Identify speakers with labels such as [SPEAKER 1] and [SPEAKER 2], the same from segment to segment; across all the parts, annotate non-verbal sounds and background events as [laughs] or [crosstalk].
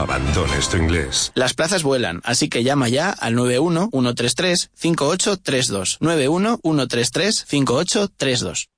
[SPEAKER 1] abandones tu inglés.
[SPEAKER 2] Las plazas vuelan, así que llama ya al 91-133-5832. 91-133-5832.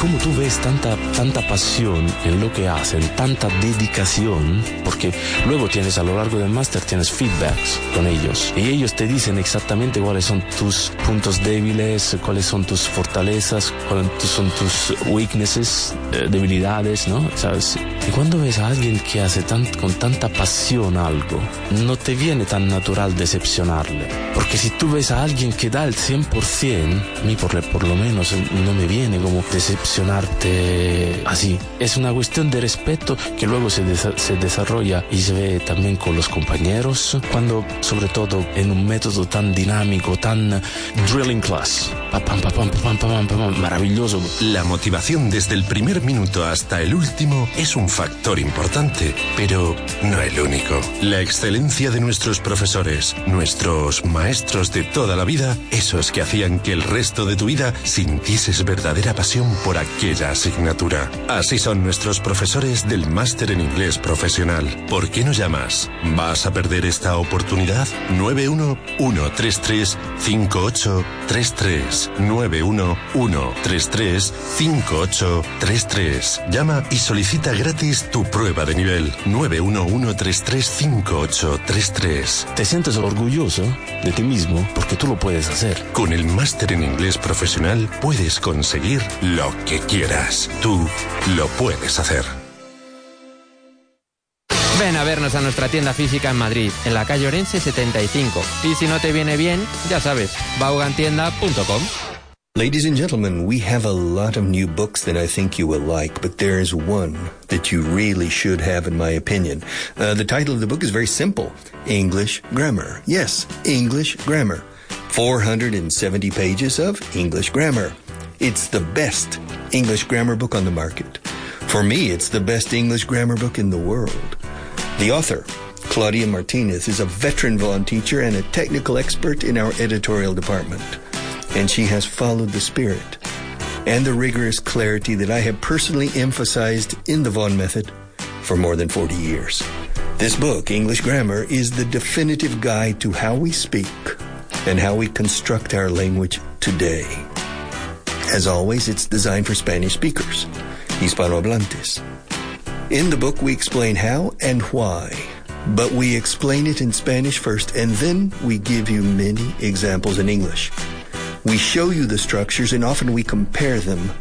[SPEAKER 3] ¿Cómo tú ves tanta, tanta pasión en lo que hacen, tanta dedicación? Porque luego tienes a lo largo del máster, tienes feedbacks con ellos. Y ellos te dicen exactamente cuáles son tus puntos débiles, cuáles son tus fortalezas, cuáles son tus weaknesses, eh, debilidades, ¿no? ¿Sabes? Y cuando ves a alguien que hace tan, con tanta pasión algo, no te viene tan natural decepcionarle. Porque si tú ves a alguien que da el 100%, a mí por, por lo menos no me viene como decepcionar así. Es una cuestión de respeto que luego se, se desarrolla y se ve también con los compañeros, cuando sobre todo en un método tan dinámico, tan drilling class, maravilloso.
[SPEAKER 1] La motivación desde el primer minuto hasta el último es un factor importante, pero no el único. La excelencia de nuestros profesores, nuestros maestros de toda la vida, esos que hacían que el resto de tu vida sintieses verdadera pasión por aquella asignatura. Así son nuestros profesores del máster en inglés profesional. ¿Por qué no llamas? ¿Vas a perder esta oportunidad? 911335833 911335833 Llama y solicita gratis tu prueba de nivel. 911335833
[SPEAKER 3] Te sientes orgulloso de ti mismo porque tú lo puedes hacer.
[SPEAKER 1] Con el máster en inglés profesional puedes conseguir lo que quieras. Tú lo puedes hacer.
[SPEAKER 4] Ven a vernos a nuestra tienda física en Madrid, en la calle Orense 75. Y si no te viene bien, ya sabes, baugantienda.com.
[SPEAKER 5] Ladies and gentlemen, we have a lot of new books that I think you will like, but there's one that you really should have, in my opinion. Uh, the title of the book is very simple English Grammar. Yes, English Grammar. 470 pages of English Grammar. It's the best English grammar book on the market. For me, it's the best English grammar book in the world. The author, Claudia Martinez, is a veteran Vaughan teacher and a technical expert in our editorial department. And she has followed the spirit and the rigorous clarity that I have personally emphasized in the Vaughan method for more than 40 years. This book, English Grammar, is the definitive guide to how we speak and how we construct our language today. As always, it's designed for Spanish speakers, Hispanohablantes. In the book, we explain how and why, but we explain it in Spanish first, and then we give you many examples in English. We show you the structures, and often we compare them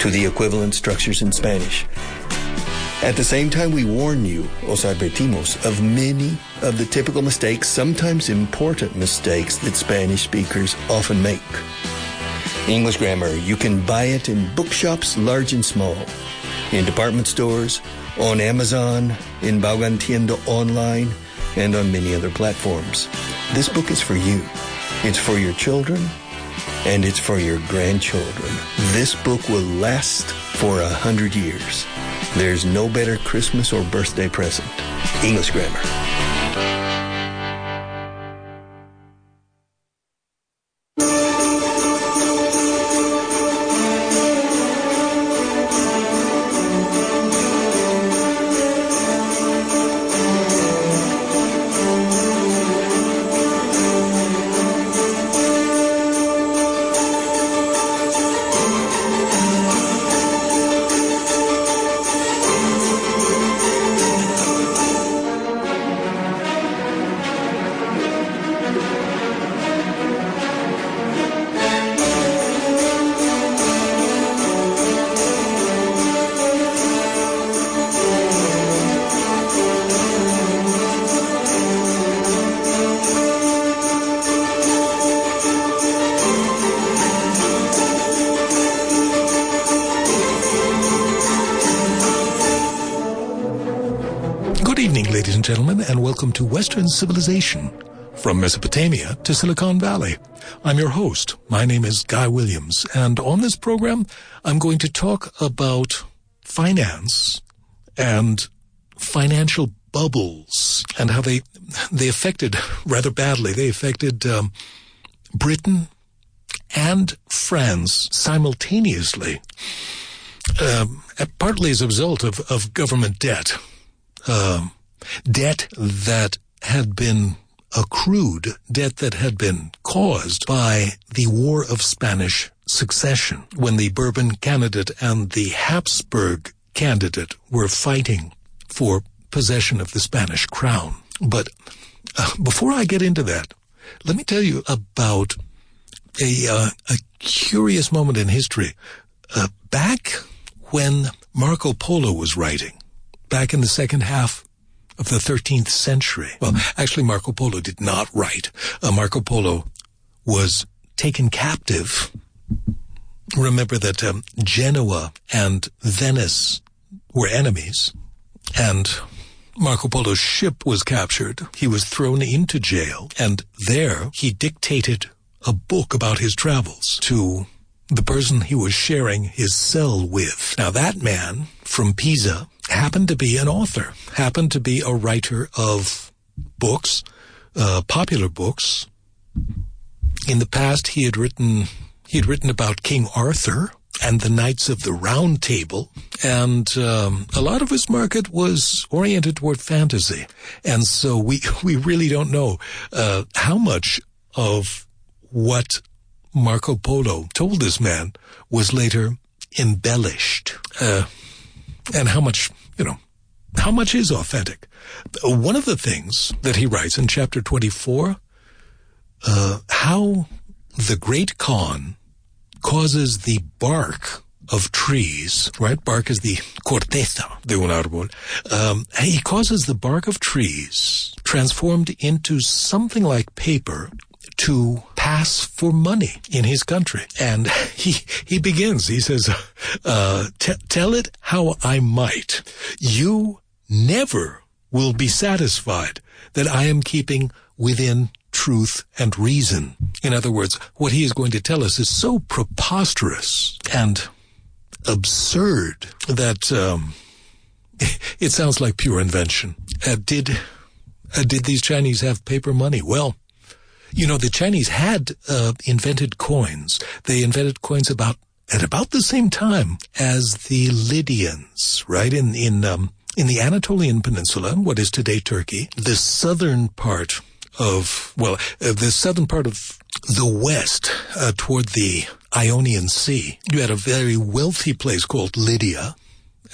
[SPEAKER 5] to the equivalent structures in Spanish. At the same time, we warn you, os advertimos, of many of the typical mistakes, sometimes important mistakes that Spanish speakers often make. English Grammar. You can buy it in bookshops, large and small, in department stores, on Amazon, in Vaughantienda online, and on many other platforms. This book is for you. It's for your children, and it's for your grandchildren. This book will last for a hundred years. There's no better Christmas or birthday present. English Grammar.
[SPEAKER 6] Welcome to Western Civilization from Mesopotamia to Silicon Valley. I'm your host. My name is Guy Williams, and on this program, I'm going to talk about finance and financial bubbles and how they they affected rather badly. They affected um, Britain and France simultaneously, um, partly as a result of, of government debt. Um, debt that had been accrued, debt that had been caused by the War of Spanish Succession, when the Bourbon candidate and the Habsburg candidate were fighting for possession of the Spanish crown. But uh, before I get into that, let me tell you about a, uh, a curious moment in history. Uh, back when Marco Polo was writing, back in the second half of the 13th century. Well, actually, Marco Polo did not write. Uh, Marco Polo was taken captive. Remember that um, Genoa and Venice were enemies, and Marco Polo's ship was captured. He was thrown into jail, and there he dictated a book about his travels to the person he was sharing his cell with. Now that man from Pisa happened to be an author, happened to be a writer of books, uh, popular books. In the past, he had written he had written about King Arthur and the Knights of the Round Table, and um, a lot of his market was oriented toward fantasy, and so we [laughs] we really don't know uh, how much of what Marco Polo told this man was later embellished. Uh, and how much, you know, how much is authentic? One of the things that he writes in chapter 24, uh, how the great Khan causes the bark of trees, right? Bark is the corteza de un árbol. Um, he causes the bark of trees transformed into something like paper to pass for money in his country. And he, he begins, he says, uh, tell it how I might. You never will be satisfied that I am keeping within truth and reason. In other words, what he is going to tell us is so preposterous and absurd that um, [laughs] it sounds like pure invention. Uh, did uh, did these Chinese have paper money? Well, you know, the Chinese had uh, invented coins. They invented coins about at about the same time as the Lydians, right? In in um, in the Anatolian Peninsula, what is today Turkey, the southern part of well, uh, the southern part of the west uh, toward the Ionian Sea, you had a very wealthy place called Lydia.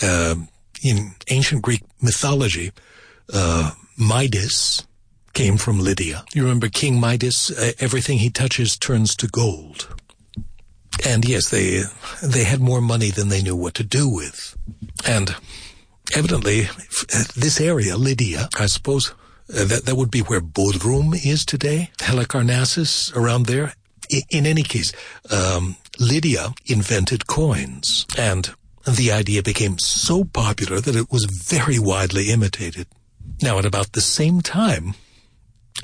[SPEAKER 6] Uh, in ancient Greek mythology, uh, Midas came from Lydia. You remember King Midas? Uh, everything he touches turns to gold. And yes, they they had more money than they knew what to do with. And evidently, uh, this area, Lydia, I suppose uh, that that would be where Bodrum is today, Halicarnassus, around there. I, in any case, um, Lydia invented coins, and the idea became so popular that it was very widely imitated. Now, at about the same time,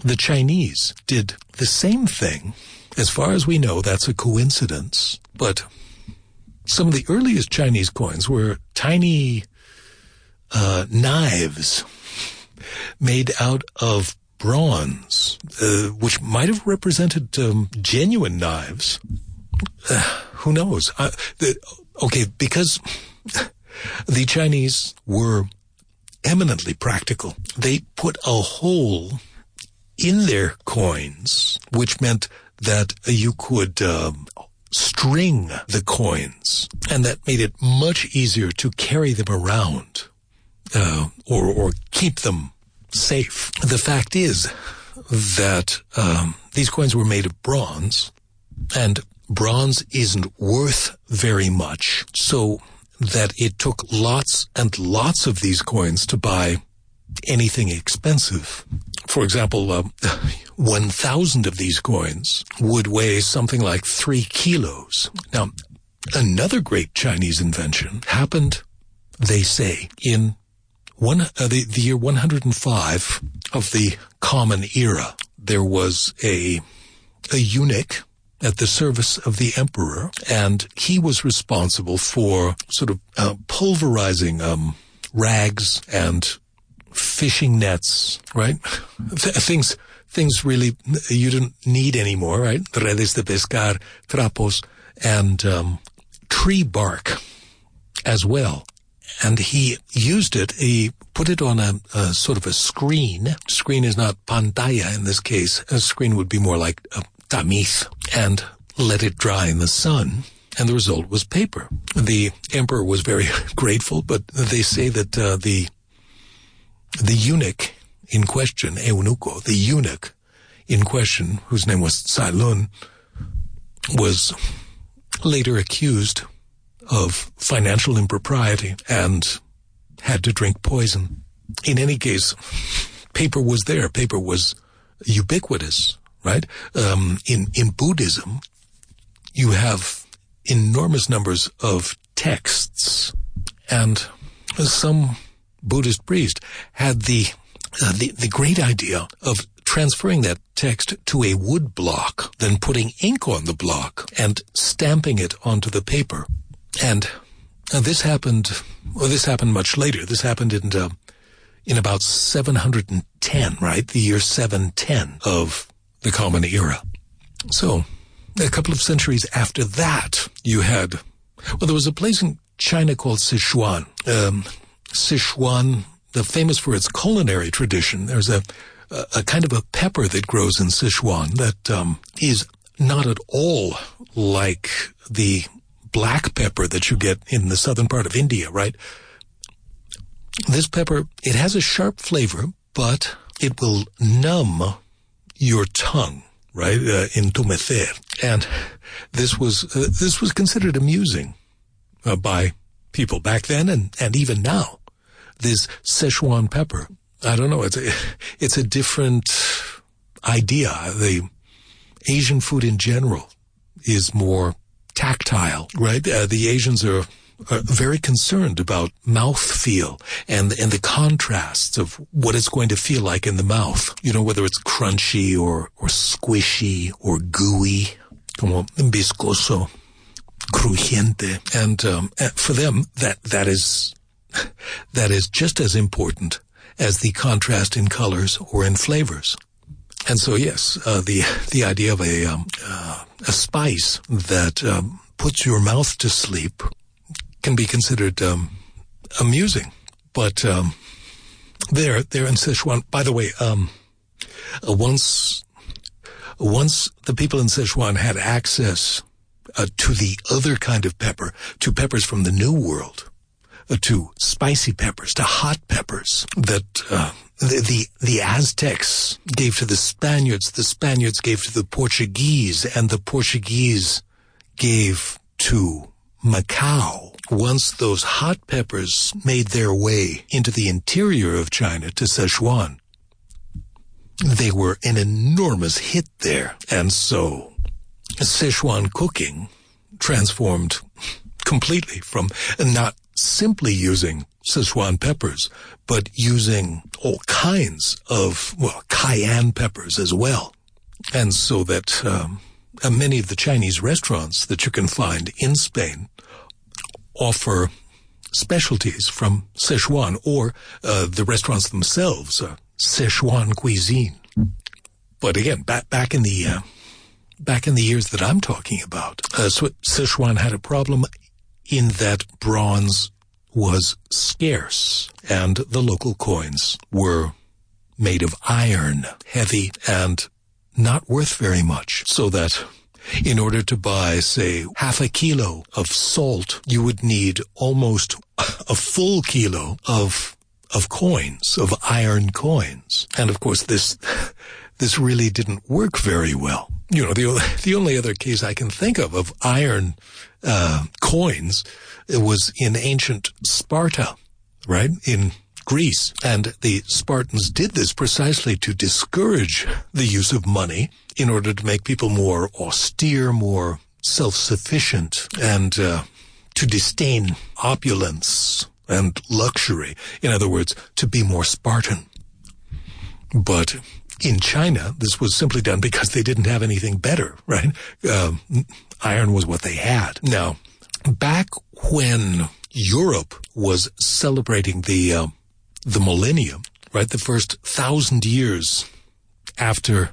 [SPEAKER 6] the Chinese did the same thing. As far as we know, that's a coincidence. But some of the earliest Chinese coins were tiny uh, knives made out of bronze, uh, which might have represented um, genuine knives. Uh, [sighs] who knows? Uh, the, okay, because [laughs] the Chinese were eminently practical. They put a hole in their coins, which meant that you could um, string the coins, and that made it much easier to carry them around uh, or or keep them safe. The fact is that um, these coins were made of bronze, and bronze isn't worth very much, so that it took lots and lots of these coins to buy anything expensive. For example, uh, [laughs] 1,000 of these coins would weigh something like three kilos. Now, another great Chinese invention happened, they say, in one, uh, the, the year 105 of the Common Era. There was a, a eunuch at the service of the emperor, and he was responsible for sort of uh, pulverizing um, rags and fishing nets, right? Th- things, things really you didn't need anymore, right? Redes de pescar, trapos, and um, tree bark as well. and he used it. He put it on a, a, sort of a screen. Screen is not pantalla in this case. A screen would be more like a tamiz, and let it dry in the sun. And the result was paper. The emperor was very [laughs] grateful, but they say that uh, the the eunuch in question, eunuco, the eunuch in question, whose name was Cai Lun, was later accused of financial impropriety and had to drink poison. In any case, paper was there. Paper was ubiquitous, right? Um, in in Buddhism, you have enormous numbers of texts, and some Buddhist priest had the uh, the the great idea of transferring that text to a wood block, then putting ink on the block and stamping it onto the paper. And uh, this happened, well, this happened much later. This happened in, uh, in about 710, right? The year 710 of the Common Era. So, a couple of centuries after that, you had, well, there was a place in China called Sichuan. Um, Sichuan, the famous for its culinary tradition. There's a, a, kind of a pepper that grows in Sichuan that um, is not at all like the black pepper that you get in the southern part of India, right? This pepper, it has a sharp flavor, but it will numb your tongue, right? Uh, entumecer. And this was, uh, this was considered amusing uh, by people back then and, and even now. This Szechuan pepper. I don't know. It's a, it's a different idea. The Asian food in general is more tactile, right? Uh, the Asians are, are very concerned about mouth feel and and the contrasts of what it's going to feel like in the mouth. You know, whether it's crunchy or or squishy or gooey, como viscoso, crujiente, and um, for them that that is [laughs] that is just as important as the contrast in colors or in flavors. And so, yes, uh, the the idea of a um, uh, a spice that um, puts your mouth to sleep can be considered um, amusing. But um, there, there in Sichuan. By the way, um, uh, once once the people in Sichuan had access uh, to the other kind of pepper, to peppers from the New World, to spicy peppers, to hot peppers that uh, the, the, the Aztecs gave to the Spaniards, the Spaniards gave to the Portuguese, and the Portuguese gave to Macau. Once those hot peppers made their way into the interior of China to Sichuan, they were an enormous hit there. And so Sichuan cooking transformed [laughs] completely from not simply using Sichuan peppers, but using all kinds of, well, cayenne peppers as well. And so that um, uh, many of the Chinese restaurants that you can find in Spain offer specialties from Sichuan or uh, the restaurants themselves, uh, Sichuan cuisine. But again, back back in the uh, back in the years that I'm talking about, uh, Sichuan had a problem in that bronze was scarce and the local coins were made of iron, heavy and not worth very much. So that in order to buy, say, half a kilo of salt, you would need almost a full kilo of of coins, of iron coins. And of course this this really didn't work very well. You know, the the only other case I can think of of iron uh, coins was in ancient Sparta, right? In Greece. And the Spartans did this precisely to discourage the use of money in order to make people more austere, more self-sufficient, and uh, to disdain opulence and luxury. In other words, to be more Spartan. But in China, this was simply done because they didn't have anything better, right? Um, iron was what they had. Now, back when Europe was celebrating the uh, the millennium, right, the first thousand years after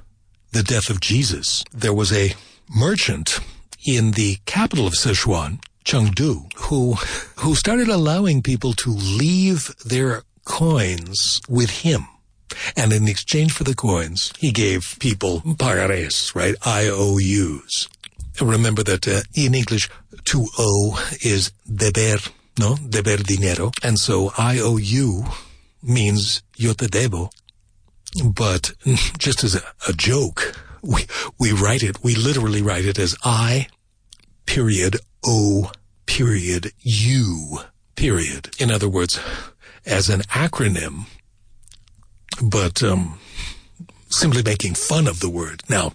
[SPEAKER 6] the death of Jesus, there was a merchant in the capital of Sichuan, Chengdu, who who started allowing people to leave their coins with him. And in exchange for the coins, he gave people pagarés, right? IOUs. Remember that uh, in English, to owe is deber, no? Deber dinero. And so IOU means yo te debo. But [laughs] just as a, a joke, we, we write it, we literally write it as I period O period U period. In other words, as an acronym, but um, simply making fun of the word. Now,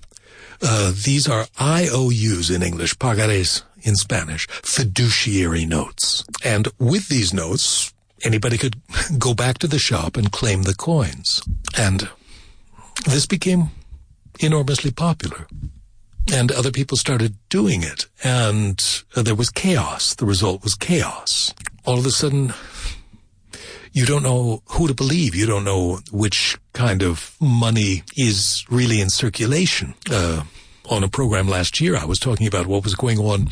[SPEAKER 6] uh, these are IOUs in English, pagares in Spanish, fiduciary notes. And with these notes, anybody could [laughs] go back to the shop and claim the coins. And this became enormously popular. And other people started doing it. And uh, there was chaos. The result was chaos. All of a sudden, you don't know who to believe. You don't know which kind of money is really in circulation. Uh, on a program last year, I was talking about what was going on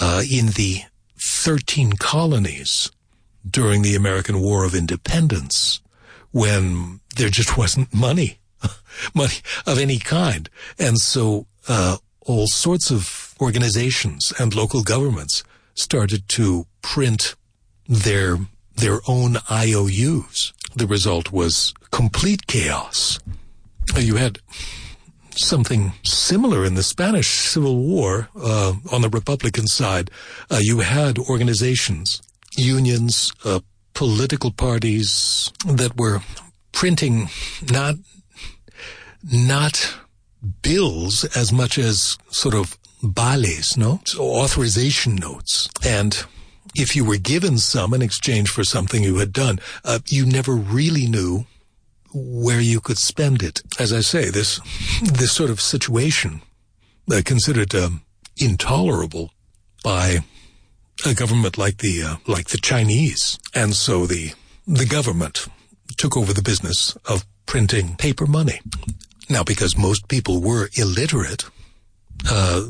[SPEAKER 6] uh, in the 13 colonies during the American War of Independence when there just [laughs] wasn't money, [laughs] money of any kind. And so, uh, all sorts of organizations and local governments started to print their, their own IOUs. The result was complete chaos. You had something similar in the Spanish Civil War uh, on the Republican side. Uh, you had organizations, unions, uh, political parties that were printing not not bills as much as sort of vales, no? So authorization notes. And if you were given some in exchange for something you had done, uh, you never really knew where you could spend it. As I say, this this sort of situation, uh, considered um, intolerable by a government like the uh, like the Chinese, and so the the government took over the business of printing paper money. Now, because most people were illiterate, uh,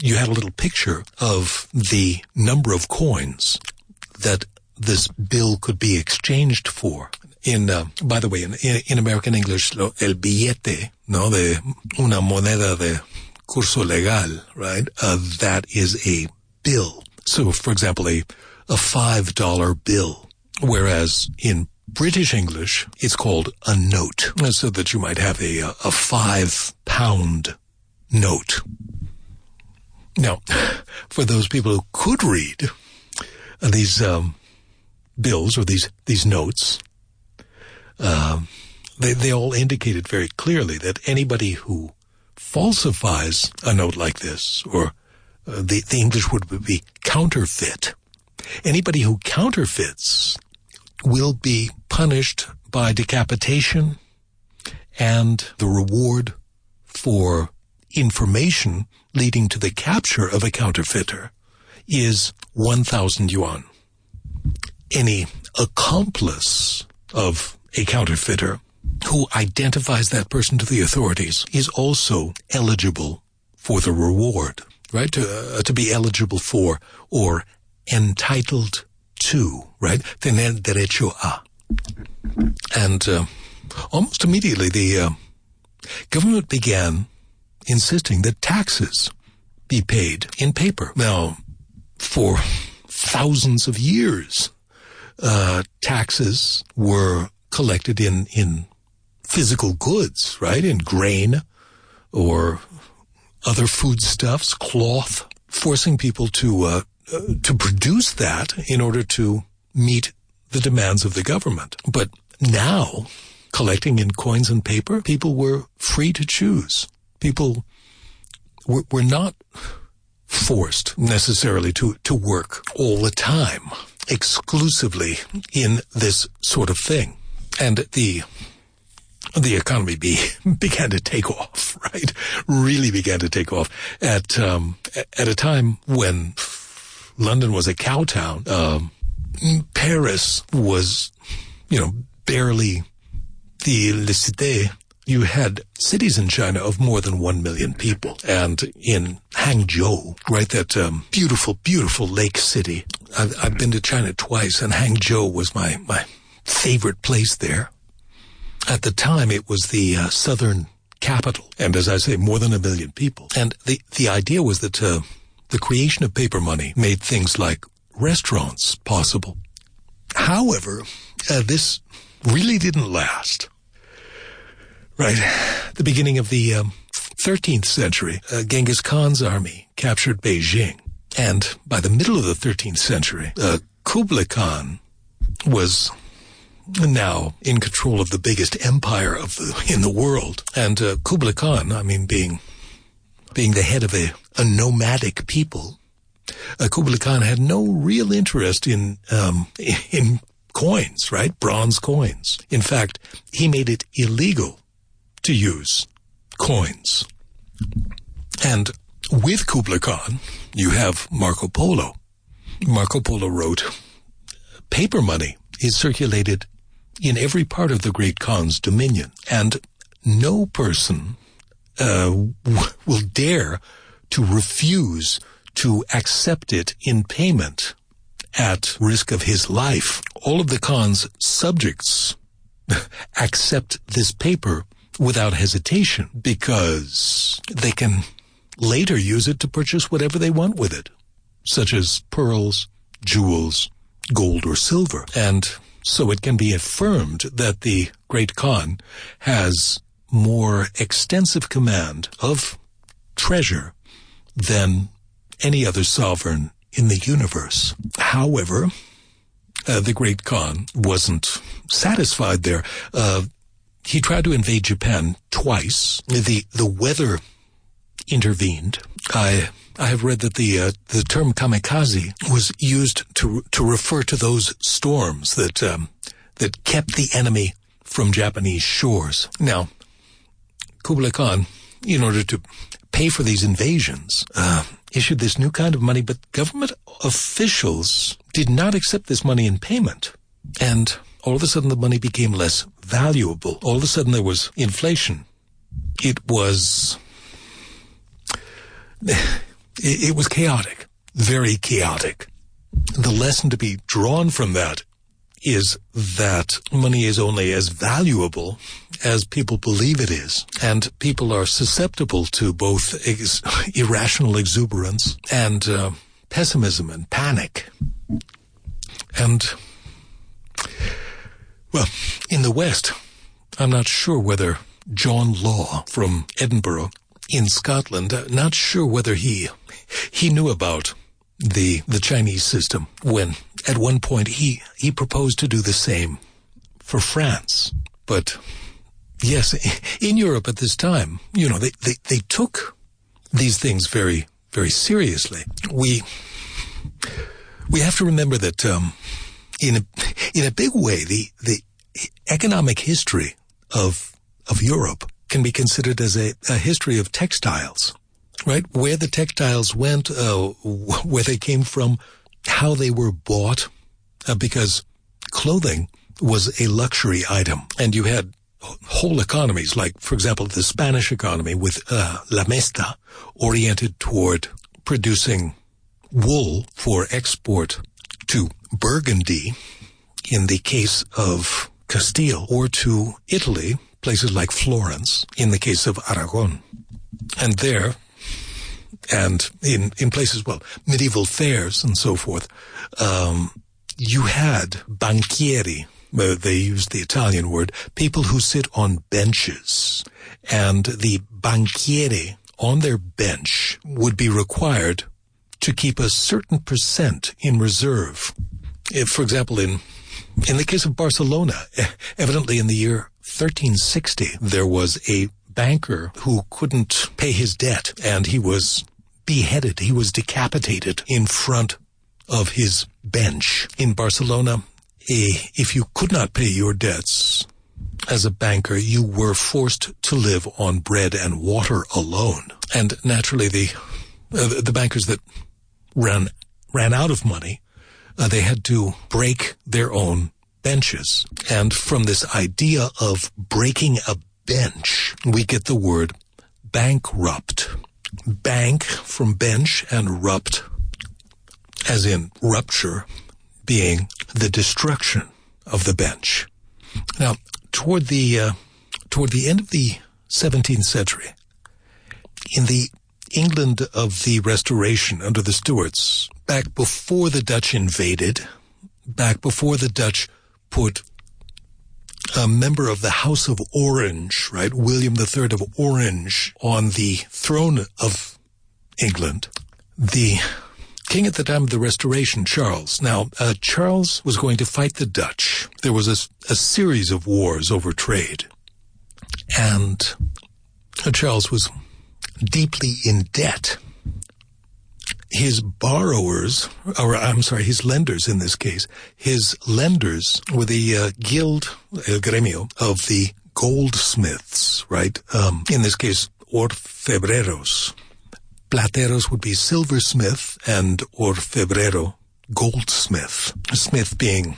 [SPEAKER 6] you had a little picture of the number of coins that this bill could be exchanged for in, uh, by the way, in, in American English, el billete, no, de una moneda de curso legal, right? Uh, that is a bill. So, for example, a, a five dollar bill, whereas in British English, it's called a note, so that you might have a, a five pound note. Now, for those people who could read uh, these um, bills or these these notes, um, they, they all indicated very clearly that anybody who falsifies a note like this, or uh, the, the English would be counterfeit, anybody who counterfeits will be punished by decapitation and the reward for information leading to the capture of a counterfeiter is 1,000 yuan. Any accomplice of a counterfeiter who identifies that person to the authorities is also eligible for the reward, right? To, uh, to be eligible for or entitled to, right? Tener derecho a. And uh, almost immediately, the uh, government began insisting that taxes be paid in paper. Now, for thousands of years, uh, taxes were collected in, in physical goods, right? In grain or other foodstuffs, cloth, forcing people to, uh, uh, to produce that in order to meet the demands of the government. But now, collecting in coins and paper, people were free to choose. People were, were not forced necessarily to, to work all the time exclusively in this sort of thing and the the economy be, [laughs] began to take off, [laughs] right? Really began to take off at um, at a time when London was a cow town. Um, Paris was, you know, barely the cité you had cities in China of more than one million people. And in Hangzhou, right, that um, beautiful, beautiful lake city. I've, I've been to China twice, and Hangzhou was my, my favorite place there. At the time, it was the uh, southern capital, and as I say, more than a million people. And the, the idea was that uh, the creation of paper money made things like restaurants possible. However, uh, this really didn't last. Right. The beginning of the um, 13th century, uh, Genghis Khan's army captured Beijing. And by the middle of the 13th century, uh, Kublai Khan was now in control of the biggest empire of the, in the world. And uh, Kublai Khan, I mean, being being the head of a, a nomadic people, uh, Kublai Khan had no real interest in um, in coins, right? Bronze coins. In fact, he made it illegal to use coins. And with Kublai Khan, you have Marco Polo. Marco Polo wrote, paper money is circulated in every part of the great Khan's dominion, and no person uh, w- will dare to refuse to accept it in payment at risk of his life. All of the Khan's subjects [laughs] accept this paper without hesitation because they can later use it to purchase whatever they want with it, such as pearls, jewels, gold, or silver. And so it can be affirmed that the Great Khan has more extensive command of treasure than any other sovereign in the universe. However, uh, the Great Khan wasn't satisfied there. Uh, he tried to invade Japan twice. The the weather intervened. I I have read that the uh, the term kamikaze was used to to refer to those storms that um, that kept the enemy from Japanese shores. Now, Kublai Khan, in order to pay for these invasions, uh, issued this new kind of money, but government officials did not accept this money in payment, and all of a sudden the money became less valuable. All of a sudden there was inflation. It was, it, was chaotic, very chaotic. The lesson to be drawn from that is that money is only as valuable as people believe it is. And people are susceptible to both ex- irrational exuberance and uh, pessimism and panic. And well, in the West, I'm not sure whether John Law from Edinburgh in Scotland, uh, not sure whether he he knew about the the Chinese system when at one point he he proposed to do the same for France. But yes, [laughs] in Europe at this time, you know, they, they, they took these things very, very seriously. We we have to remember that um, in a in a big way, the the economic history of of Europe can be considered as a, a history of textiles, right? Where the textiles went, uh, [laughs] where they came from, how they were bought, uh, because clothing was a luxury item, and you had whole economies, like for example the Spanish economy with uh, La Mesta, oriented toward producing wool for export to Burgundy in the case of Castile or to Italy, places like Florence in the case of Aragon. And there, and in, in places, well, medieval fairs and so forth, um, you had banchieri, uh, they used the Italian word, people who sit on benches. And the banchieri on their bench would be required to keep a certain percent in reserve. If, for example, in in the case of Barcelona, [laughs] evidently in the year 1360, there was a banker who couldn't pay his debt and he was beheaded. He was decapitated in front of his bench in Barcelona. If you could not pay your debts as a banker, you were forced to live on bread and water alone. And naturally, the uh, the bankers that ran ran out of money, uh, they had to break their own benches. And from this idea of breaking a bench, we get the word bankrupt. Bank from bench and rupt, as in rupture, being the destruction of the bench. Now, toward the uh, toward the end of the 17th century, in the England of the Restoration under the Stuarts, back before the Dutch invaded, back before the Dutch put a member of the House of Orange, right, William III of Orange, on the throne of England, the king at the time of the Restoration, Charles. Now, uh, Charles was going to fight the Dutch. There was a, a series of wars over trade. And uh, Charles was deeply in debt. His borrowers, or I'm sorry, his lenders in this case, his lenders were the uh, guild, uh, gremio, of the goldsmiths, right? Um, in this case, orfebreros. Plateros would be silversmith and orfebrero, goldsmith. Smith being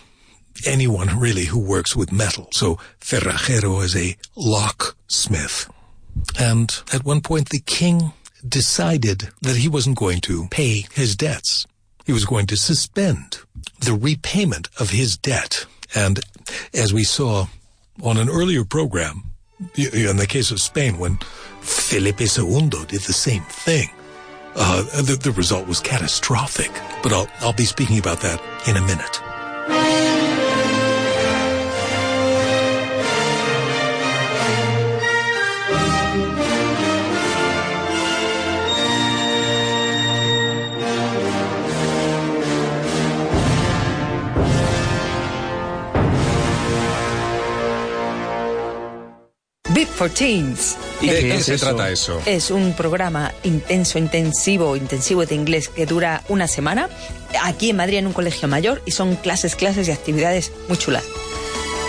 [SPEAKER 6] anyone really who works with metal. So ferrajero is a locksmith. And at one point, the king decided that he wasn't going to pay his debts. He was going to suspend the repayment of his debt. And as we saw on an earlier program, in the case of Spain, when Felipe II did the same thing, uh, the, the result was catastrophic. But I'll, I'll be speaking about that in a minute.
[SPEAKER 7] Big for Teens.
[SPEAKER 1] ¿Y de
[SPEAKER 3] ¿Qué es
[SPEAKER 1] se
[SPEAKER 3] eso?
[SPEAKER 1] trata eso?
[SPEAKER 7] Es un programa intenso, intensivo, intensivo de inglés que dura una semana aquí en Madrid en un colegio mayor y son clases, clases y actividades muy chulas.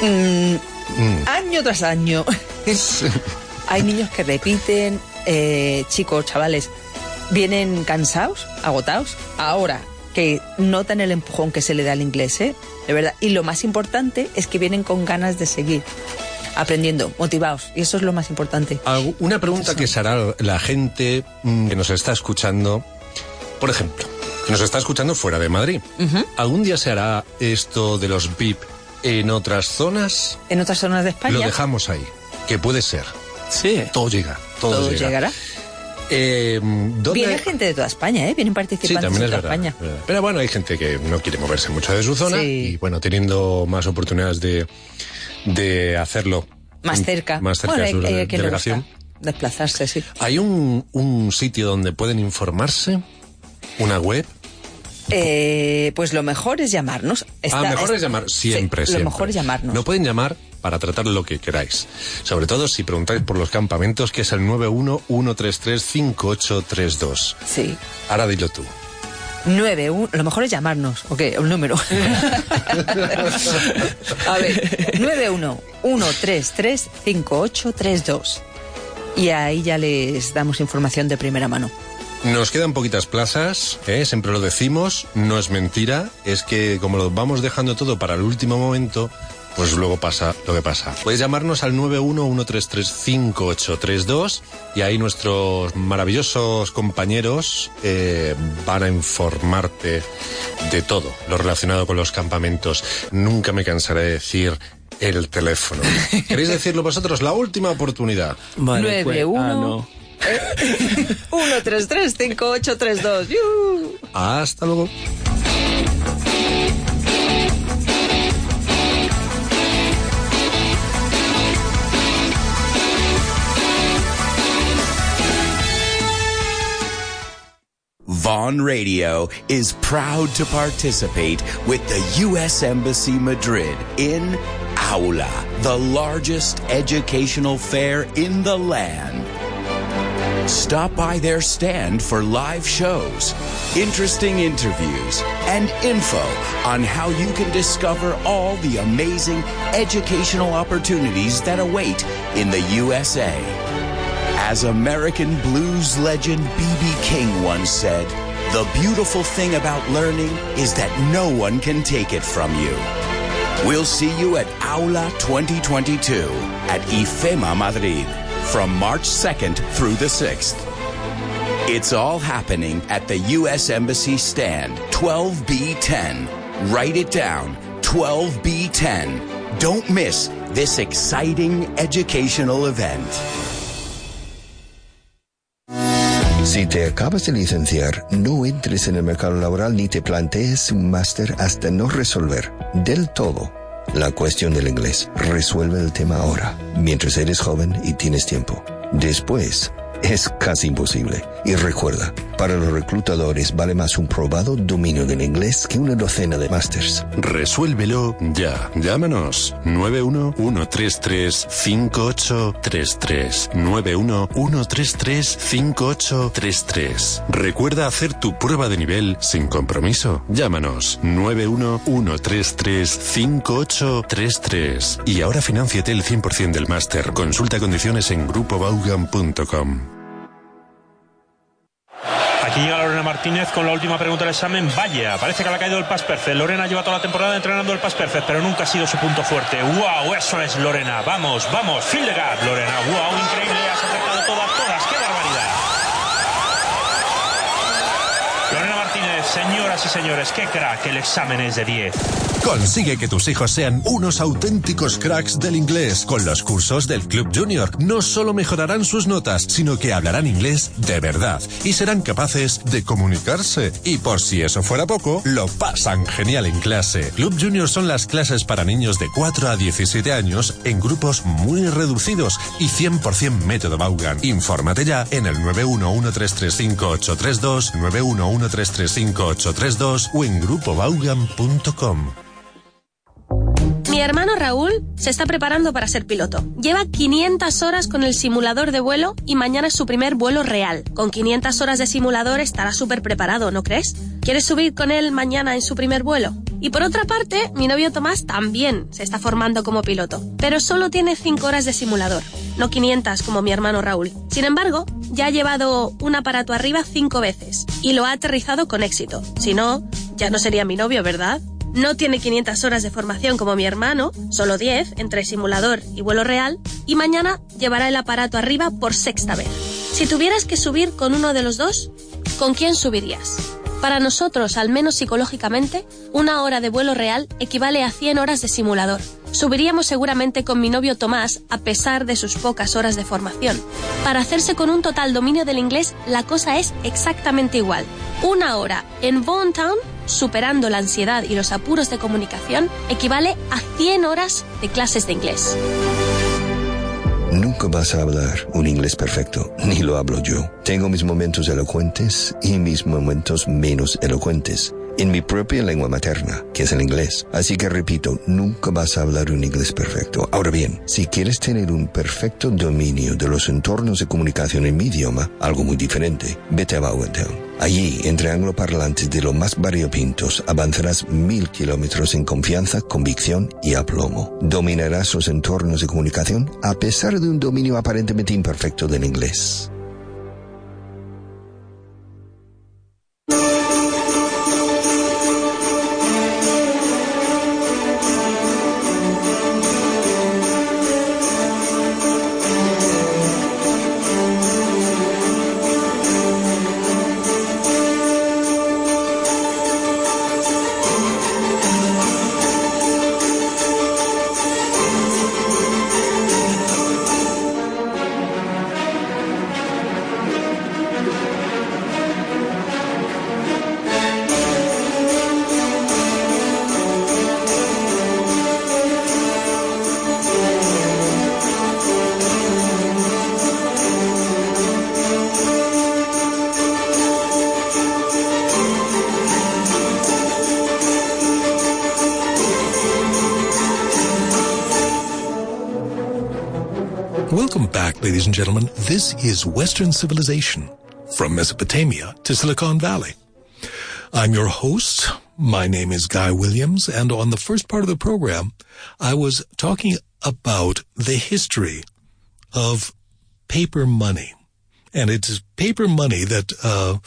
[SPEAKER 7] Mm, Año tras año. [laughs] Hay niños que repiten, eh, chicos, chavales, vienen cansados, agotados, ahora que notan el empujón que se le da al inglés, ¿eh? De verdad. Y lo más importante es que vienen con ganas de seguir aprendiendo, motivados. Y eso es lo más importante.
[SPEAKER 1] Una pregunta que se hará la gente mm, que nos está escuchando, por ejemplo, que nos está escuchando fuera de Madrid. ¿Algún día se hará esto de los VIP en otras zonas?
[SPEAKER 7] En otras zonas de España
[SPEAKER 1] Lo dejamos ahí, que puede ser.
[SPEAKER 2] Sí.
[SPEAKER 1] Todo llega, todo,
[SPEAKER 7] todo
[SPEAKER 1] llega.
[SPEAKER 7] llegará.
[SPEAKER 1] Eh, ¿dónde-
[SPEAKER 7] Viene gente de toda España, ¿eh? Vienen
[SPEAKER 1] Sí,
[SPEAKER 7] participantes de toda
[SPEAKER 1] verdad,
[SPEAKER 7] España.
[SPEAKER 1] verdad. Pero bueno, hay gente que no quiere moverse mucho de su zona
[SPEAKER 7] Sí.
[SPEAKER 1] y bueno, teniendo más oportunidades de, de hacerlo
[SPEAKER 7] Más cerca.
[SPEAKER 1] más cerca
[SPEAKER 7] Bueno,
[SPEAKER 1] de su
[SPEAKER 7] hay que le
[SPEAKER 1] delegación.
[SPEAKER 7] desplazarse, sí.
[SPEAKER 1] ¿Hay un, un sitio donde pueden informarse? ¿Una web?
[SPEAKER 7] Eh, pues lo mejor es llamarnos. Está-
[SPEAKER 1] ah, mejor
[SPEAKER 7] es-
[SPEAKER 1] es llamar
[SPEAKER 7] sí,
[SPEAKER 1] siempre, siempre.
[SPEAKER 7] Lo mejor es llamarnos.
[SPEAKER 1] No pueden llamar para tratar lo que queráis. Sobre todo si preguntáis por los campamentos, que es el 911335832.
[SPEAKER 7] Sí.
[SPEAKER 1] Ahora dilo tú.
[SPEAKER 7] 91, lo mejor es llamarnos, ok, el número. [laughs] A ver, 911335832. Y ahí ya les damos información de primera mano.
[SPEAKER 1] Nos quedan poquitas plazas, ¿eh? siempre lo decimos, no es mentira, es que como lo vamos dejando todo para el último momento, pues luego pasa lo que pasa. Puedes llamarnos al 911335832 y ahí nuestros maravillosos compañeros eh, van a informarte de todo lo relacionado con los campamentos. Nunca me cansaré de decir el teléfono. [laughs] ¿Queréis decirlo vosotros? La última oportunidad.
[SPEAKER 2] Vale, pues-
[SPEAKER 7] 91.
[SPEAKER 2] ah, no. [laughs]
[SPEAKER 7] 1335832. ¡Yu!
[SPEAKER 1] Hasta luego.
[SPEAKER 8] Vaughan Radio is proud to participate with the U.S. Embassy Madrid in Aula, the largest educational fair in the land. Stop by their stand for live shows, interesting interviews, and info on how you can discover all the amazing educational opportunities that await in the USA. As American blues legend B.B. King once said, the beautiful thing about learning is that no one can take it from you. We'll see you at Aula 2022 at IFEMA Madrid from March 2nd through the 6th. It's all happening at the U.S. Embassy stand, 12B10. Write it down, 12B10. Don't miss this exciting educational event.
[SPEAKER 5] Si te acabas de licenciar, no entres en el mercado laboral ni te plantees un máster hasta no resolver del todo la cuestión del inglés. Resuelve el tema ahora, mientras eres joven y tienes tiempo. Después, es casi imposible. Y recuerda, para los reclutadores vale más un probado dominio del inglés que una docena de másters.
[SPEAKER 1] Resuélvelo ya. Llámanos 911335833 911335833. Recuerda hacer tu prueba de nivel sin compromiso. Llámanos 911335833 y ahora financiate el 100% del máster. Consulta condiciones en grupobaugan.com.
[SPEAKER 9] Llega Lorena Martínez con la última pregunta del examen. Vaya, parece que le ha caído el Pass Perfect. Lorena lleva toda la temporada entrenando el Pass Perfect, pero nunca ha sido su punto fuerte. ¡Wow! Eso es Lorena. Vamos, vamos. Fill the gap, Lorena. ¡Wow! Increíble. Has acertado todas. Señoras y señores, qué crack. El examen es de 10.
[SPEAKER 1] Consigue que tus hijos sean unos auténticos cracks del inglés con los cursos del Club Junior. No solo mejorarán sus notas, sino que hablarán inglés de verdad y serán capaces de comunicarse. Y por si eso fuera poco, lo pasan genial en clase. Club Junior son las clases para niños de 4 a 17 años en grupos muy reducidos y 100% método Baugan. Infórmate ya en el 911335832, 911335832 o en grupobaugan.com.
[SPEAKER 10] Mi hermano Raúl se está preparando para ser piloto. Lleva 500 horas con el simulador de vuelo y mañana es su primer vuelo real. Con 500 horas de simulador estará súper preparado, ¿no crees? ¿Quieres subir con él mañana en su primer vuelo? Y por otra parte, mi novio Tomás también se está formando como piloto, pero solo tiene 5 horas de simulador, no 500 como mi hermano Raúl. Sin embargo, ya ha llevado un aparato arriba 5 veces y lo ha aterrizado con éxito. Si no, ya no sería mi novio, ¿verdad? No tiene 500 horas de formación como mi hermano, solo 10 entre simulador y vuelo real, y mañana llevará el aparato arriba por sexta vez. Si tuvieras que subir con uno de los dos, ¿con quién subirías? Para nosotros, al menos psicológicamente, una hora de vuelo real equivale a 100 horas de simulador. Subiríamos seguramente con mi novio Tomás, a pesar de sus pocas horas de formación. Para hacerse con un total dominio del inglés, la cosa es exactamente igual. Una hora en Bone Town, superando la ansiedad y los apuros de comunicación, equivale a 100 horas de clases de inglés.
[SPEAKER 5] Nunca vas a hablar un inglés perfecto, ni lo hablo yo. Tengo mis momentos elocuentes y mis momentos menos elocuentes en mi propia lengua materna, que es el inglés. Así que repito, nunca vas a hablar un inglés perfecto. Ahora bien, si quieres tener un perfecto dominio de los entornos de comunicación en mi idioma, algo muy diferente, vete a Bowentown. Allí, entre angloparlantes de lo más variopintos, avanzarás mil kilómetros en confianza, convicción y aplomo. Dominarás los entornos de comunicación a pesar de un dominio aparentemente imperfecto del inglés.
[SPEAKER 6] Gentlemen. This is Western Civilization from Mesopotamia to Silicon Valley. I'm your host. My name is Guy Williams, and on the first part of the program, I was talking about the history of paper money. And it's paper money that, uh,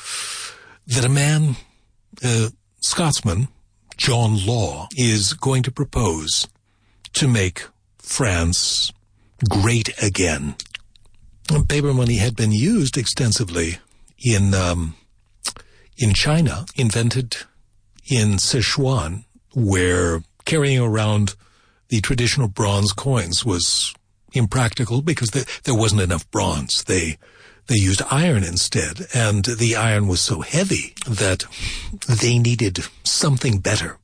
[SPEAKER 6] that a man, uh, Scotsman, John Law, is going to propose to make France great again. Paper money had been used extensively in um, in China, invented in Sichuan, where carrying around the traditional bronze coins was impractical because the, there wasn't enough bronze. They they used iron instead, and the iron was so heavy that they needed something better.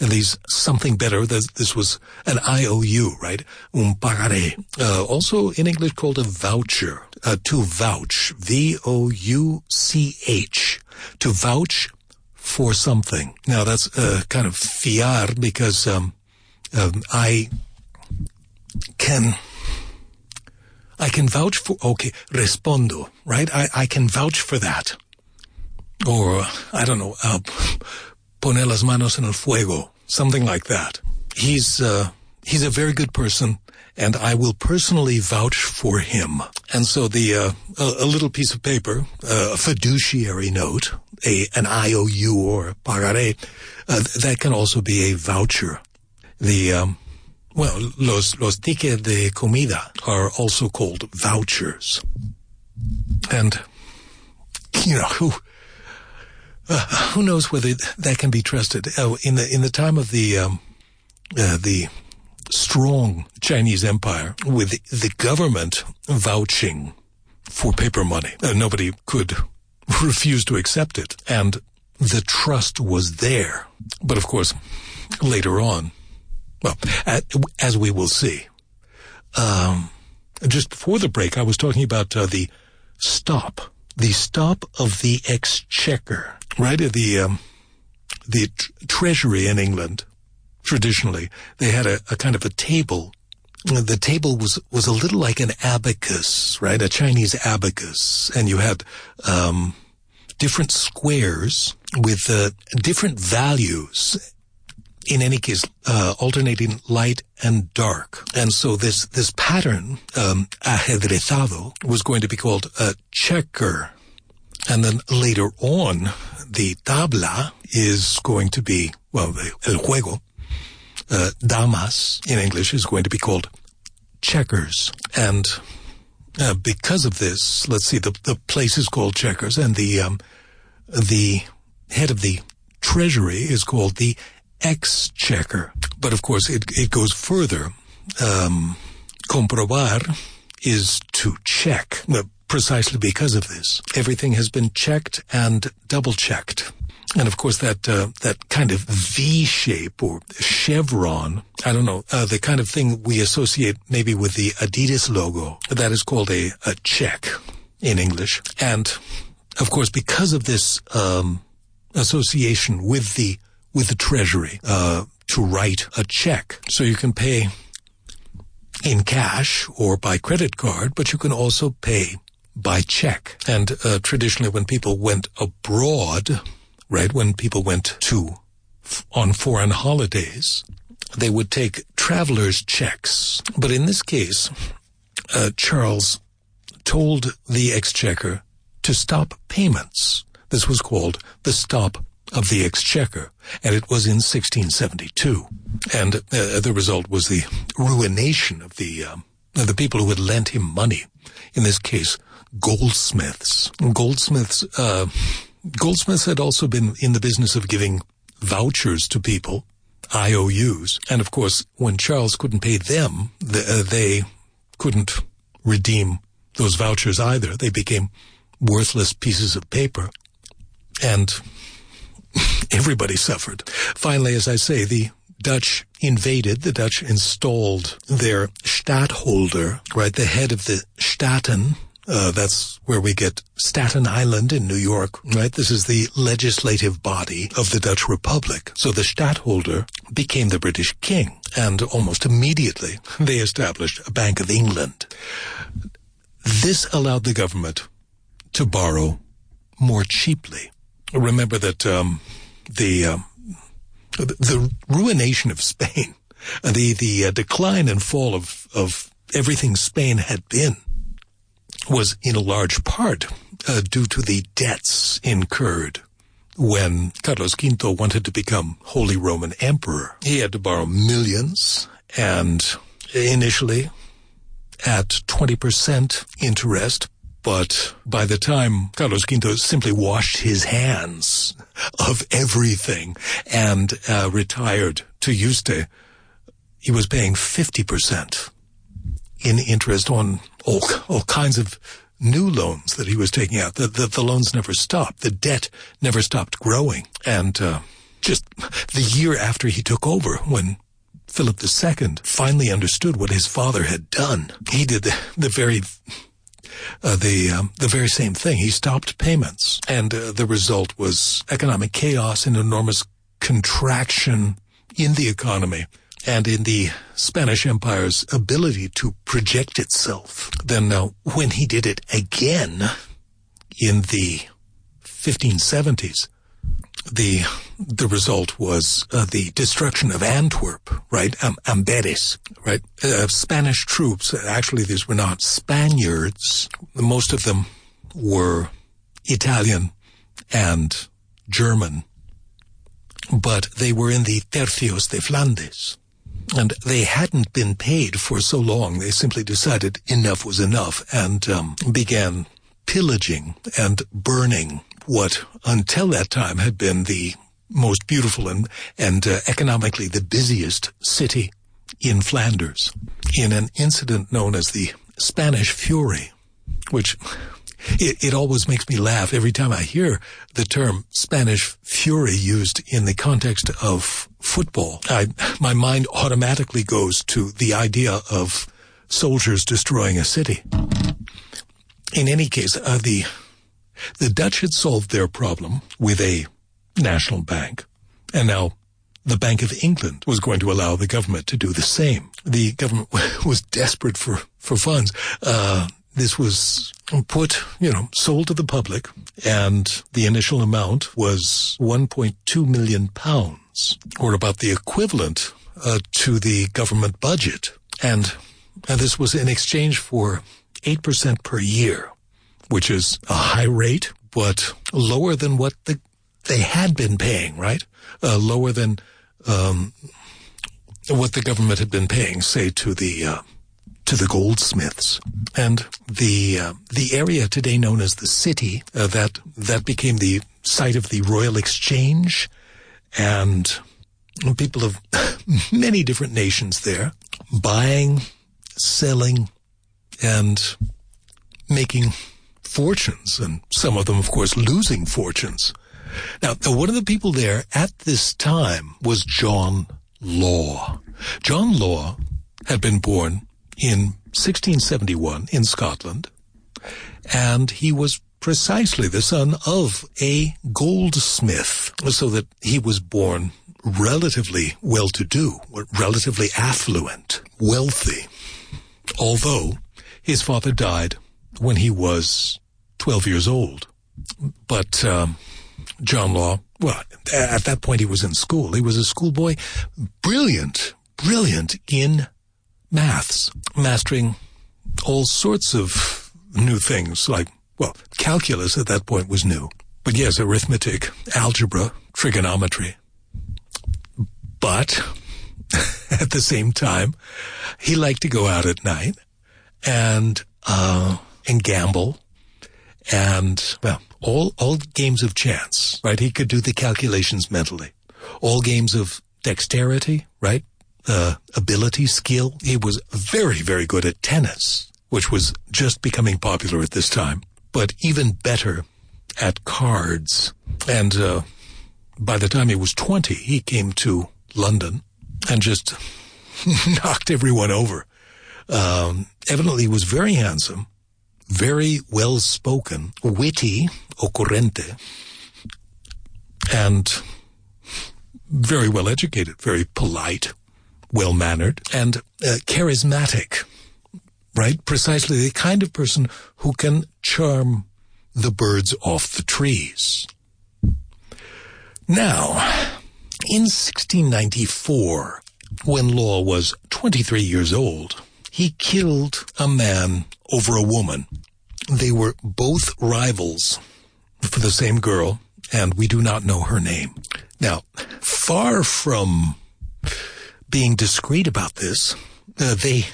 [SPEAKER 6] And these something better, this, was an IOU, right? Un pagaré. Uh, also in English called a voucher, uh, to vouch, V-O-U-C-H, to vouch for something. Now that's uh, kind of fiar because um, um, I can I can vouch for, okay, respondo, right? I, I can vouch for that. Or, I don't know, uh, poner las manos en el fuego, something like that. He's, uh, he's a very good person and I will personally vouch for him. And so the, uh, a, a, little piece of paper, uh, a fiduciary note, a, an IOU or pagaré, uh, that can also be a voucher. The, um, well, los, los tickets de comida are also called vouchers. And, you know, who, uh, [sighs] who knows whether that can be trusted? Uh, in the, in the time of the, um, uh, the strong Chinese empire with the government vouching for paper money, uh, nobody could [laughs] refuse to accept it. And the trust was there. But of course, later on, well, as we will see. Um, just before the break, I was talking about uh, the stop, the stop of the exchequer, right? The um, the tr- treasury in England. Traditionally, they had a, a kind of a table. The table was was a little like an abacus, right? A Chinese abacus, and you had um, different squares with uh, different values in any case, uh, alternating light and dark. And so this, this pattern, um, ajedrezado, was going to be called a checker. And then later on, the tabla is going to be, well, el juego, uh, damas in English is going to be called checkers. And uh, because of this, let's see, the, the place is called checkers and the, um, the head of the treasury is called the exchequer. But of course, it, it goes further. Um, comprobar is to check. precisely because of this, everything has been checked and double checked. And of course, that uh, that kind of V shape or chevron, I don't know, uh, the kind of thing we associate maybe with the Adidas logo, that is called a, a check in English. And of course, because of this um, association with the with the Treasury uh, to write a check. So you can pay in cash or by credit card, but you can also pay by check. And uh, traditionally, when people went abroad, right, when people went to on foreign holidays, they would take travelers' checks. But in this case, uh, Charles told the exchequer to stop payments. This was called the stop of the exchequer, and it was in 1672. And uh, the result was the ruination of the of the people who had lent him money. In this case, goldsmiths. Goldsmiths. Uh, goldsmiths had also been in the business of giving vouchers to people, IOUs, and of course, when Charles couldn't pay them, the, uh, they couldn't redeem those vouchers either. They became worthless pieces of paper. And [laughs] everybody suffered. Finally, as I say, the Dutch invaded, the Dutch installed their stadtholder, right, the head of the Staten. Uh, that's where we get Staten Island in New York, right? This is the legislative body of the Dutch Republic. So the stadtholder became the British king, and almost immediately they established a Bank of England. This allowed the government to borrow more cheaply remember that um, the um, the ruination of Spain, [laughs] the the uh, decline and fall of of everything Spain had been, was in a large part uh, due to the debts incurred when Carlos V wanted to become Holy Roman Emperor, he had to borrow millions and initially at 20% interest, but by the time Carlos Quinto simply washed his hands of everything and uh, retired to Yuste, he was paying 50% in interest on all, all kinds of new loans that he was taking out. The, the, the loans never stopped. The debt never stopped growing. And uh, just the year after he took over, when Philip II finally understood what his father had done, he did the, the very uh, the um, the very same thing. He stopped payments, and uh, the result was economic chaos and enormous contraction in the economy and in the Spanish Empire's ability to project itself. Then, uh, when he did it again in the 1570s, the the result was uh, the destruction of Antwerp, right? Um, Amberes, right? Uh, Spanish troops. Actually, these were not Spaniards. Most of them were Italian and German, but they were in the Tercios de Flandes. And they hadn't been paid for so long. They simply decided enough was enough and um, began pillaging and burning what until that time had been the most beautiful and, and uh, economically the busiest city in Flanders in an incident known as the Spanish Fury, which it, it, always makes me laugh every time I hear the term Spanish Fury used in the context of football. I, my mind automatically goes to the idea of soldiers destroying a city. In any case, uh, the the Dutch had solved their problem with a national bank, and now the Bank of England was going to allow the government to do the same. The government [laughs] was desperate for, for funds. Uh, this was put, you know, sold to the public, and the initial amount was 1.2 million pounds, or about the equivalent uh, to the government budget. And, and this was in exchange for 8% per year which is a high rate, but lower than what the, they had been paying, right? Uh, lower than um, what the government had been paying, say, to the uh, to the goldsmiths, and the uh, the area today known as the city uh, that that became the site of the Royal Exchange, and people of [laughs] many different nations there buying, selling, and making fortunes, and some of them, of course, losing fortunes. Now, one of the people there at this time was John Law. John Law had been born in 1671 in Scotland, and he was precisely the son of a goldsmith, so that he was born relatively well-to-do, relatively affluent, wealthy, although his father died when he was 12 years old. But um, John Law, well, at that point he was in school. He was a schoolboy, brilliant, brilliant in maths, mastering all sorts of new things like, well, calculus at that point was new. But yes, arithmetic, algebra, trigonometry. But [laughs] at the same time, he liked to go out at night and uh, and gamble and well, all all games of chance, right? He could do the calculations mentally. All games of dexterity, right? Uh, ability, skill. He was very, very good at tennis, which was just becoming popular at this time. But even better at cards. And uh, by the time he was twenty, he came to London and just [laughs] knocked everyone over. Um, evidently, he was very handsome very well spoken, witty, ocurrente, and very well educated, very polite, well mannered, and uh, charismatic, right? Precisely the kind of person who can charm the birds off the trees. Now, in 1694, when Law was 23 years old, he killed a man over a woman. They were both rivals for the same girl, and we do not know her name. Now, far from being discreet about this, uh, they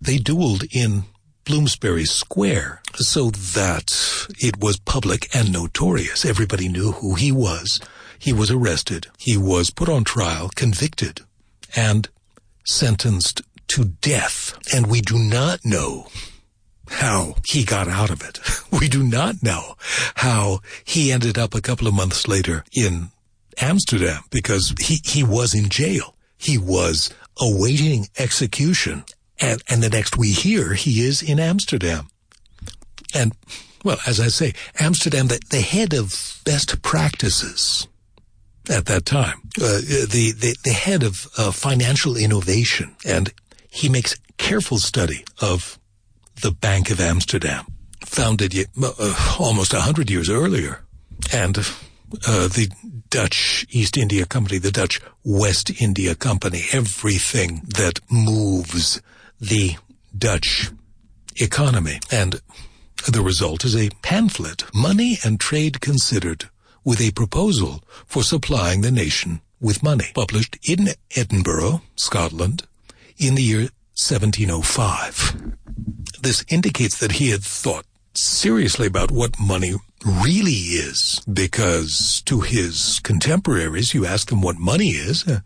[SPEAKER 6] they dueled in Bloomsbury Square so that it was public and notorious. Everybody knew who he was. He was arrested. He was put on trial, convicted, and sentenced to death. And we do not know how he got out of it. [laughs] We do not know how he ended up a couple of months later in Amsterdam because he, he was in jail. He was awaiting execution. And, and the next we hear, he is in Amsterdam. And, well, as I say, Amsterdam, the, the head of best practices at that time, uh, the, the, the head of uh, financial innovation. And he makes careful study of the Bank of Amsterdam, founded uh, almost a hundred years earlier, and uh, the Dutch East India Company, the Dutch West India Company, everything that moves the Dutch economy. And the result is a pamphlet, Money and Trade Considered, with a proposal for supplying the nation with money, published in Edinburgh, Scotland, in the year 1705. This indicates that he had thought seriously about what money really is, because to his contemporaries, you ask them what money is. Uh,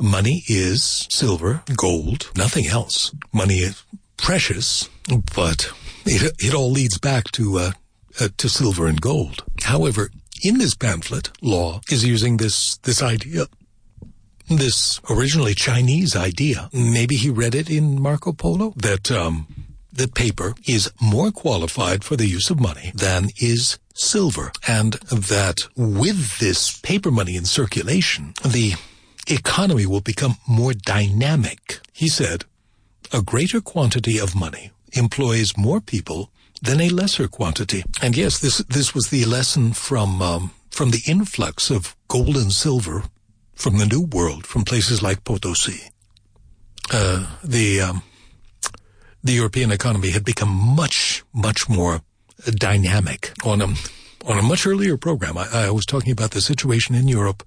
[SPEAKER 6] money is silver, gold, nothing else. Money is precious, but it, it all leads back to, uh, uh, to silver and gold. However, in this pamphlet, Law is using this, this idea this originally Chinese idea. Maybe he read it in Marco Polo that um, that paper is more qualified for the use of money than is silver, and that with this paper money in circulation, the economy will become more dynamic. He said, a greater quantity of money employs more people than a lesser quantity. And yes, this this was the lesson from um, from the influx of gold and silver from the New World, from places like Potosi. Uh, the um, the European economy had become much, much more dynamic. On a on a much earlier program, I, I was talking about the situation in Europe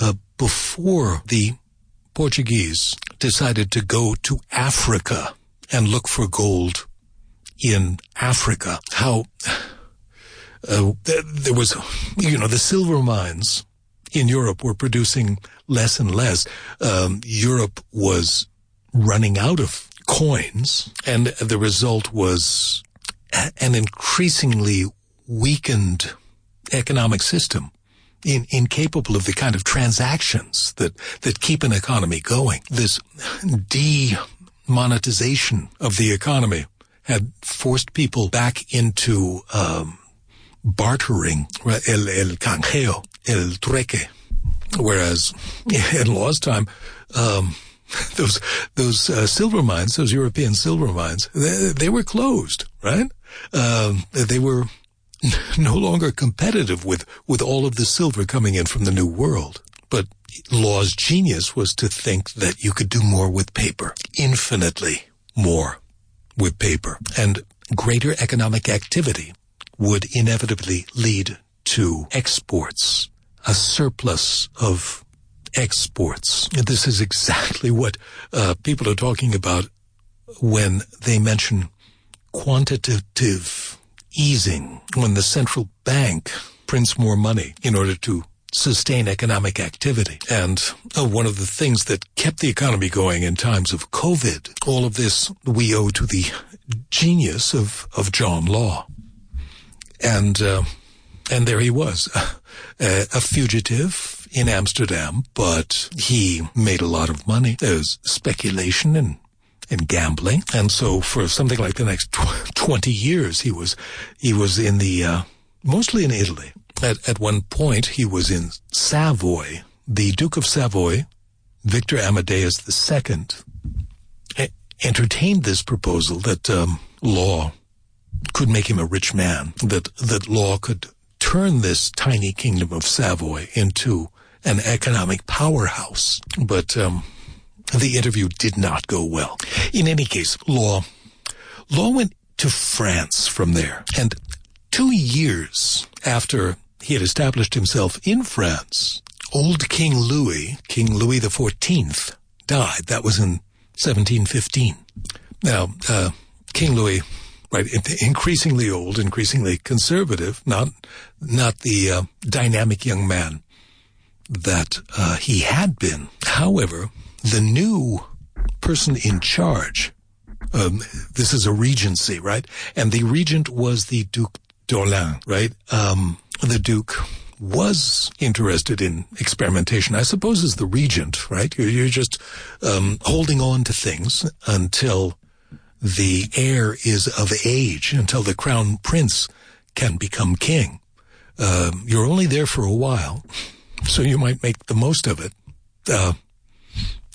[SPEAKER 6] uh, before the Portuguese decided to go to Africa and look for gold in Africa. How uh, there was, you know, the silver mines in Europe were producing less and less. Um, Europe was running out of coins, and the result was an increasingly weakened economic system. In, incapable of the kind of transactions that, that keep an economy going. This demonetization of the economy had forced people back into um, bartering, el, el canjeo, el trueque. Whereas [laughs] in Law's time, um, [laughs] those those uh, silver mines, those European silver mines, they, they were closed, right? Um, they were [laughs] no longer competitive with with all of the silver coming in from the New World. But Law's genius was to think that you could do more with paper, infinitely more with paper, and greater economic activity would inevitably lead to exports, a surplus of exports. This is exactly what uh, people are talking about when they mention quantitative easing, when the central bank prints more money in order to sustain economic activity. And uh, one of the things that kept the economy going in times of COVID, all of this we owe to the genius of, of John Law. And, uh, and there he was, [laughs] a, a fugitive in Amsterdam, but he made a lot of money. There was speculation and and gambling. And so for something like the next tw- [laughs] 20 years, he was, he was in the, uh, mostly in Italy. At, at one point, he was in Savoy. The Duke of Savoy, Victor Amadeus II, entertained this proposal that, um, law could make him a rich man, that, that law could turn this tiny kingdom of Savoy into an economic powerhouse. But, um, the interview did not go well. In any case, Law, Law went to France from there. And two years after he had established himself in France. Old King Louis, King Louis the Fourteenth, died. That was in 1715. Now, uh, King Louis, right, increasingly old, increasingly conservative, not not the uh, dynamic young man that uh, he had been. However, the new person in charge, um, this is a regency, right? And the regent was the Duke d'Orléans, right? Um, the Duke was interested in experimentation, I suppose, as the regent, right? You're, you're just um, holding on to things until the heir is of age, until the crown prince can become king. Uh, you're only there for a while, so you might make the most of it. Uh,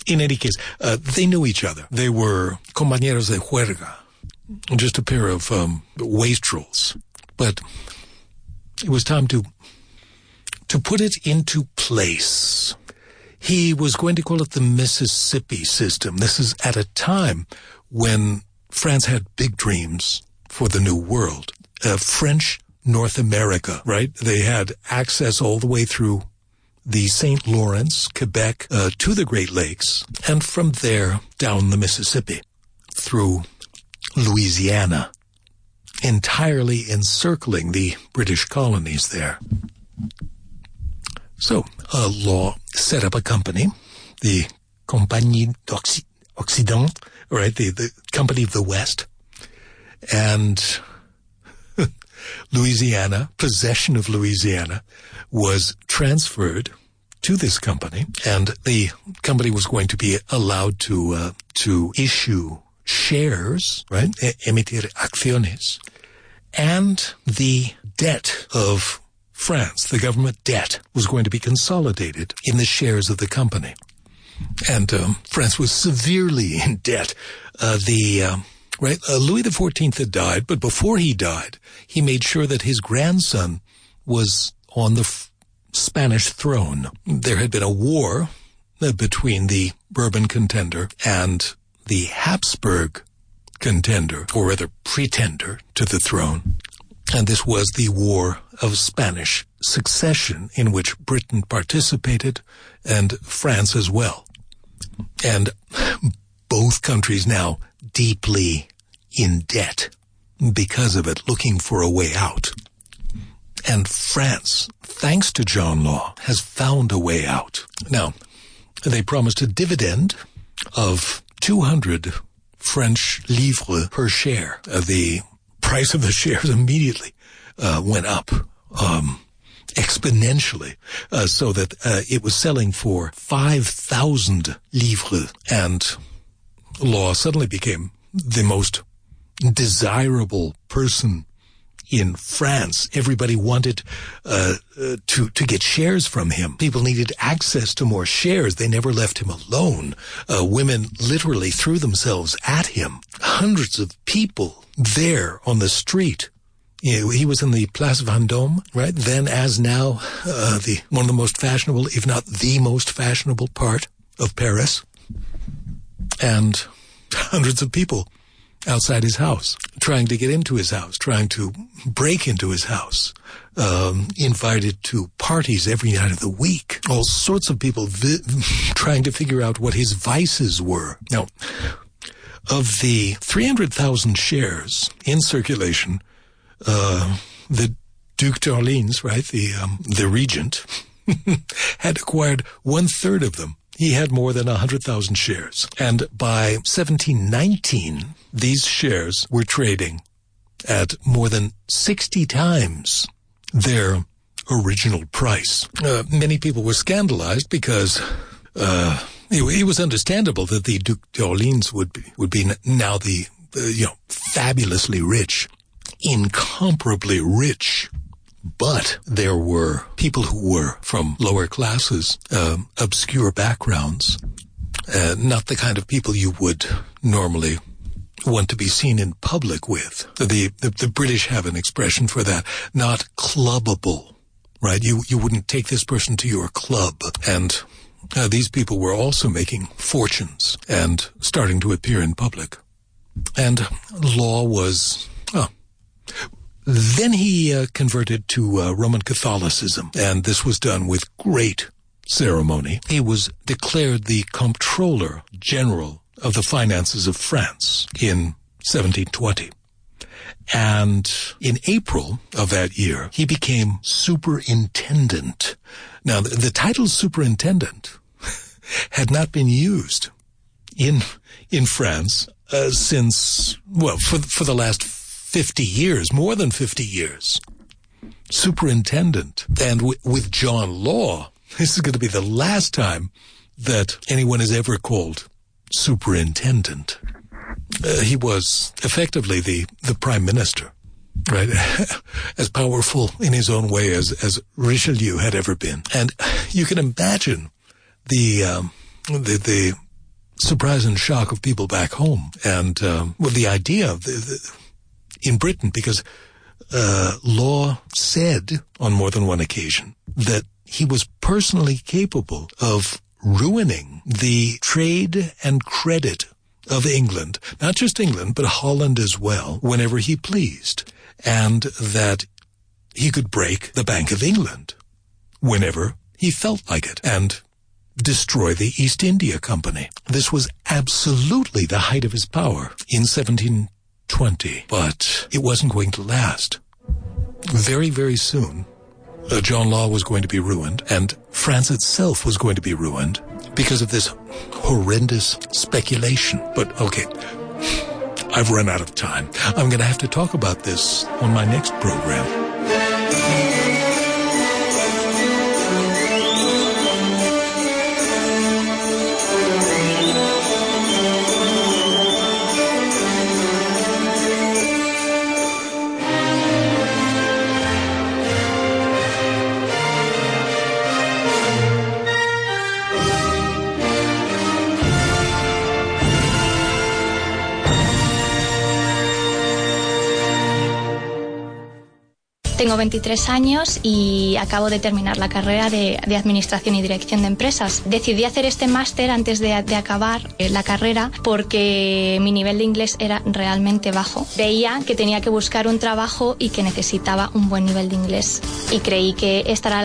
[SPEAKER 6] in any case, uh, they knew each other. They were compañeros de juerga, just a pair of um, wastrels. But it was time to to put it into place. He was going to call it the Mississippi system. This is at a time when France had big dreams for the New World. Uh, French North America, right? They had access all the way through the St. Lawrence, Quebec, uh, to the Great Lakes, and from there down the Mississippi through Louisiana, entirely encircling the British colonies there. So, a law set up a company, the Compagnie d'Occident, right, the, the Company of the West, and [laughs] Louisiana, possession of Louisiana, was transferred to this company, and the company was going to be allowed to uh, to issue shares, right, emitir acciones, and the debt of France, the government debt was going to be consolidated in the shares of the company. And um, France was severely [laughs] in debt. Uh, the um, right uh, Louis XIV had died, but before he died, he made sure that his grandson was on the f- Spanish throne. There had been a war uh, between the Bourbon contender and the Habsburg contender, or rather pretender to the throne. And this was the War of Spanish Succession, in which Britain participated and France as well. And both countries now deeply in debt because of it, looking for a way out. And France, thanks to John Law, has found a way out. Now, they promised a dividend of 200 French livres per share. of the price of the [laughs] shares immediately uh, went up um, exponentially, uh, so that uh, it was selling for five thousand livres, and Law suddenly became the most desirable person in France. Everybody wanted uh, uh, to to get shares from him. People needed access to more shares. They never left him alone. Uh, women literally threw themselves at him. Hundreds of people there on the street. You know, he was in the Place Vendôme, right? Then, as now, uh, the one of the most fashionable, if not the most fashionable part of Paris, and [laughs] hundreds of people outside his house, trying to get into his house, trying to break into his house, um, invited to parties every night of the week. All sorts of people vi- [laughs] trying to figure out what his vices were. Now, of the 300,000 shares in circulation, uh, the Duke d'Orleans, right, the, um, the regent, [laughs] had acquired one third of them. He had more than 100,000 shares. And by 1719, these shares were trading at more than 60 times their original price. Uh, many people were scandalized because uh, it, was understandable that the Duc d'Orleans would be, would be now the, you know, fabulously rich, incomparably rich. But there were people who were from lower classes, uh, obscure backgrounds, uh, not the kind of people you would normally want to be seen in public with. The, the, the British have an expression for that, not clubbable, right? You, you wouldn't take this person to your club and uh, these people were also making fortunes and starting to appear in public. And law was, oh, Then he uh, converted to uh, Roman Catholicism, and this was done with great ceremony. He was declared the Comptroller General of the Finances of France in 1720. And in April of that year, he became superintendent. Now, the, the title superintendent [laughs] had not been used in in France uh, since well for for the last 50 years, more than 50 years. Superintendent and w- with John Law, [laughs] this is going to be the last time that anyone is ever called superintendent. Uh, he was effectively the the prime minister, right? [laughs] as powerful in his own way as as Richelieu had ever been, and [laughs] you can imagine the um, the the surprise and shock of people back home, and um, the idea of the, the, in Britain because uh, Law said on more than one occasion that he was personally capable of ruining the trade and credit of England, not just England, but Holland as well, whenever he pleased, and that he could break the Bank of England whenever he felt like it, and destroy the East India Company. This was absolutely the height of his power in 1720, but it wasn't going to last. Very, very soon, uh, John Law was going to be ruined, and France itself was going to be ruined because of this horrendous speculation. But okay, I've run out of time. I'm going to have to talk about this on my next program.
[SPEAKER 11] Tengo 23 años y acabo de terminar la carrera de, de Administración y Dirección de Empresas. Decidí hacer este máster antes de, de acabar eh, la carrera porque mi nivel de inglés era realmente bajo. Veía que tenía que buscar un trabajo y que necesitaba un buen nivel de inglés. Y creí que esta era